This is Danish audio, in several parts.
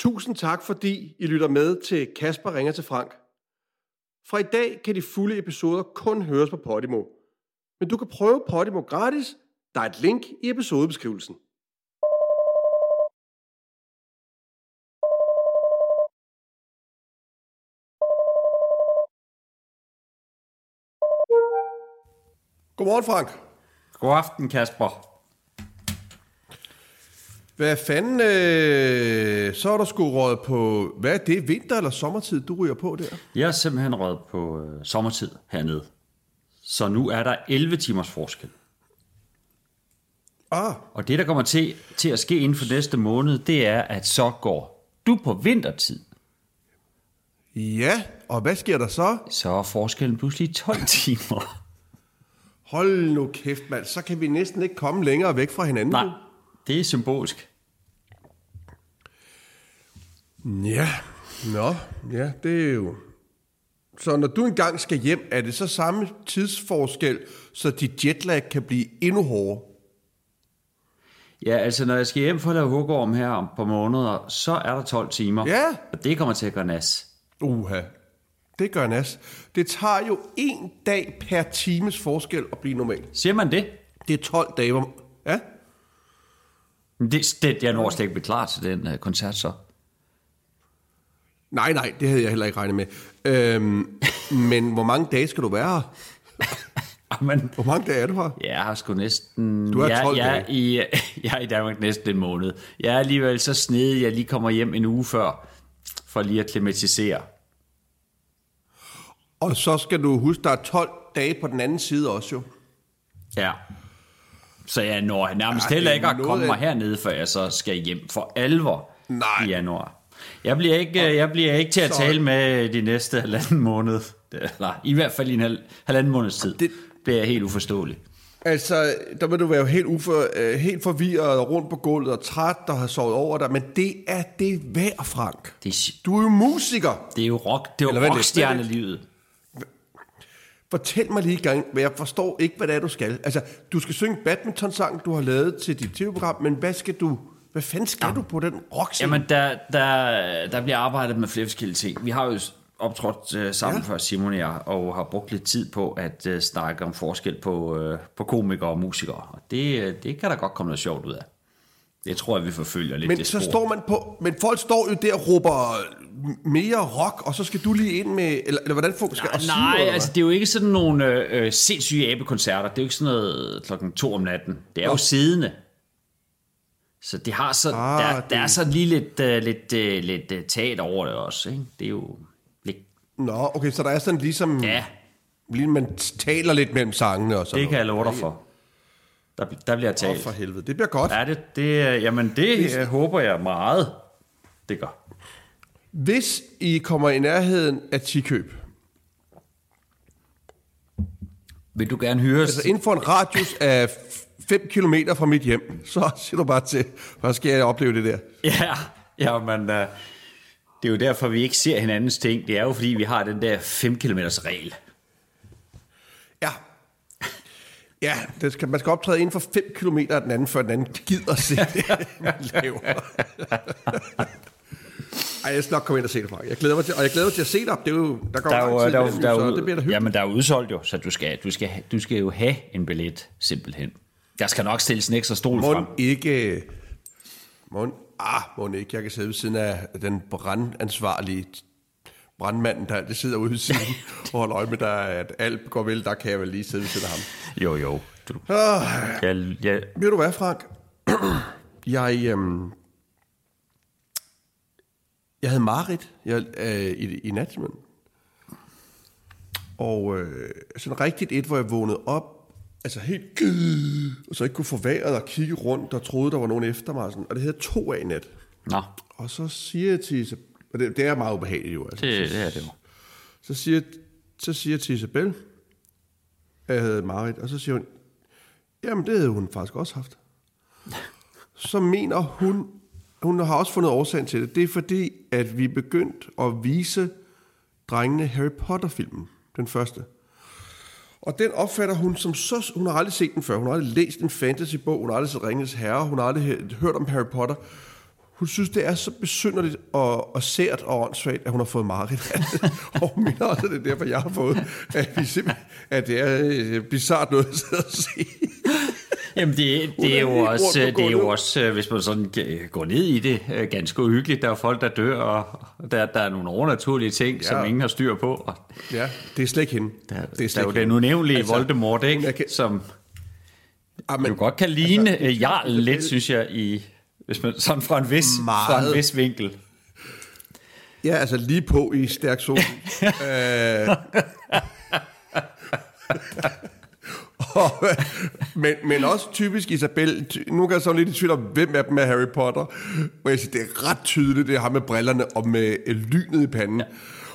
Tusind tak, fordi I lytter med til Kasper ringer til Frank. Fra i dag kan de fulde episoder kun høres på Podimo. Men du kan prøve Podimo gratis. Der er et link i episodebeskrivelsen. Godmorgen, Frank. God aften, Kasper. Hvad fanden, øh, så er der sgu råd på, hvad er det, vinter- eller sommertid, du ryger på der? Jeg er simpelthen røget på øh, sommertid hernede. Så nu er der 11 timers forskel. Ah, Og det, der kommer til, til at ske inden for næste måned, det er, at så går du på vintertid. ja, og hvad sker der så? Så er forskellen pludselig 12 timer. Hold nu kæft, mand, så kan vi næsten ikke komme længere væk fra hinanden. Nej, det er symbolsk. Ja, nå, ja, det er jo... Så når du engang skal hjem, er det så samme tidsforskel, så dit jetlag kan blive endnu hårdere? Ja, altså når jeg skal hjem for at lave hugorm her om på måneder, så er der 12 timer. Ja. Og det kommer til at gøre nas. Uha, det gør nas. Det tager jo en dag per times forskel at blive normal. Siger man det? Det er 12 dage, hvor... Ja, Det, det jeg når slet ikke blive klar til den uh, koncert så. Nej, nej, det havde jeg heller ikke regnet med. Øhm, men hvor mange dage skal du være her? Hvor mange dage er du her? Jeg har sgu næsten... Du er jeg, 12 jeg, dage. i, jeg er i Danmark næsten en måned. Jeg er alligevel så snedig, jeg lige kommer hjem en uge før, for lige at klimatisere. Og så skal du huske, der er 12 dage på den anden side også jo. Ja. Så jeg når nærmest Ja, heller er ikke at komme mig hernede, før jeg så skal hjem for alvor Nej. i januar. Jeg bliver ikke, jeg bliver ikke til at Så- tale med de næste halvanden måned. Nej, i hvert fald i en halv, halvanden måneds tid. Det- bliver jeg helt uforståelig. Altså, der vil du være helt, ufor, øh, helt forvirret og rundt på gulvet og træt og har sovet over dig, men det er det værd, Frank. Det er, Du er jo musiker. det er jo rock, det er Eller jo rockstjernelivet. Fortæl mig lige gang, hvad jeg forstår ikke, hvad det er, du skal. Altså, du skal synge badminton-sang, du har lavet til dit tv-program, men hvad skal du... Hvad fanden skal ja. du på den rock Jamen, der, der, der bliver arbejdet med flere forskellige ting. Vi har jo optrådt øh, sammen Ja. før, Simon og jeg, og har brugt lidt tid på at øh, snakke om forskel på, øh, på komikere og musikere. Og det, øh, det kan der godt komme noget sjovt ud af. Det tror jeg, vi forfølger lidt Men det så spor. står man på... Men folk står jo der og råber mere rock, og så skal du lige ind med... Eller, eller hvordan folk skal... sige Nej, noget, eller altså det er jo ikke sådan nogle øh, øh, sindssyge abekoncerter. Det er jo ikke sådan noget klokken to om natten. Det er Nå. jo siddende. Så det har så, Ah, der, det- der er så lige lidt, øh, lidt, øh, lidt øh, teater over det også. Ikke? Det er jo lidt... Nå, okay, så der er sådan ligesom... Ja, Lige man taler lidt mellem sangene og sådan det kan jeg love dig for. Der, der bliver Åh, talt. for helvede. Det bliver godt. Ja, det, det, jamen det øh, håber jeg meget, det gør. Hvis I kommer i nærheden af Tikøb, Vil du gerne hyre altså inden for en radius af 5 km fra mit hjem, så siger du bare til, hvad skal jeg opleve det der? Ja, jamen, øh, det er jo derfor, vi ikke ser hinandens ting. Det er jo fordi, vi har den der 5 km regel. Ja. Ja, det skal, man skal optræde inden for 5 km af den anden, før den anden gider se det, man laver. Ej, jeg skal nok komme ind og se det, Frank. Jeg glæder mig til, og jeg glæder mig til at se dig. Det er jo, der går Der er jo, tid der, er jo- imellem, der, er så det bliver da hyggeligt. jamen, der er udsolgt jo, så du skal, du, skal, du skal jo have en billet, simpelthen. Der skal nok stilles en ekstra stol frem. Må ikke... Må, ah, må ikke. Jeg kan sidde ved siden af den brandansvarlige brandmanden, der altid sidder ude i siden og holder øje med, der, at alt går vel. Der kan jeg vel lige sidde ved siden af ham. Jo, jo. Du, Ah, jeg, jeg, ved du hvad, Frank? jeg, øhm, jeg havde Marit jeg, øh, i, i nat. Og øh, sådan rigtigt et, hvor jeg vågnede op, altså helt og så ikke kunne få vejret og kigge rundt og troede, der var nogen efter mig. og Sådan. Og det havde to af i nat. nå, Og så siger jeg til Isabel, og det, det er meget ubehageligt jo. Altså. det, det er det jo. Så siger, så siger jeg til Isabel, at jeg havde Marit, og så siger hun, jamen det havde hun faktisk også haft. Så mener hun, hun har også fundet årsagen til det, det er fordi, at vi er begyndt at vise drengene Harry Potter-filmen, den første. Og den opfatter hun som så... Hun har aldrig set den før. Hun har aldrig læst en fantasy-bog. Hun har aldrig set Ringens Herre. Hun har aldrig hørt om Harry Potter. hun synes, det er så besynderligt og, og sært og åndssvagt, at hun har fået Marit. og hun mener også, at det er derfor, jeg har fået, at, vi at det er øh, bizart noget at sidde og se. Jamen det, det, er jo også, det er jo også, øh, hvis man sådan går ned i det, øh, ganske uhyggeligt. Der er folk, der dør, og der, der er nogle overnaturlige ting, ja. som ingen har styr på. Og ja, det er slet ikke hende. Der, det er, der er jo den unævnlige altså, Voldemort, ikke? Kan... som Amen, jo godt kan ligne altså, Jarl lidt, synes jeg, i, hvis man, sådan fra en vis, fra en vis vinkel. Ja, altså lige på i stærk sol. øh, men, men også typisk Isabel, nu kan jeg så lidt i tvivl om, hvem af dem er Harry Potter. Men jeg siger, det er ret tydeligt, det ham med brillerne og med lynet i panden. Ja.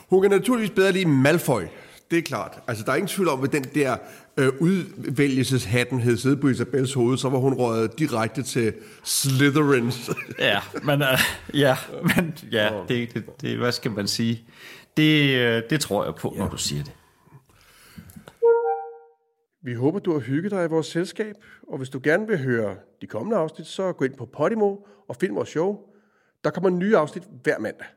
Hun kan naturligvis bedre lide Malfoy. Det er klart. Altså, der er ingen tvivl om, at den der øh, udvælgelseshatten havde siddet på Isabels hoved, så var hun røget direkte til Slytherins. ja, men, øh, ja, men ja, det, det, det, hvad skal man sige? Det, øh, det tror jeg på, ja. når du siger det. Vi håber, du har hygget dig i vores selskab, og hvis du gerne vil høre de kommende afsnit, så gå ind på Podimo og find vores show. Der kommer nye afsnit hver mandag.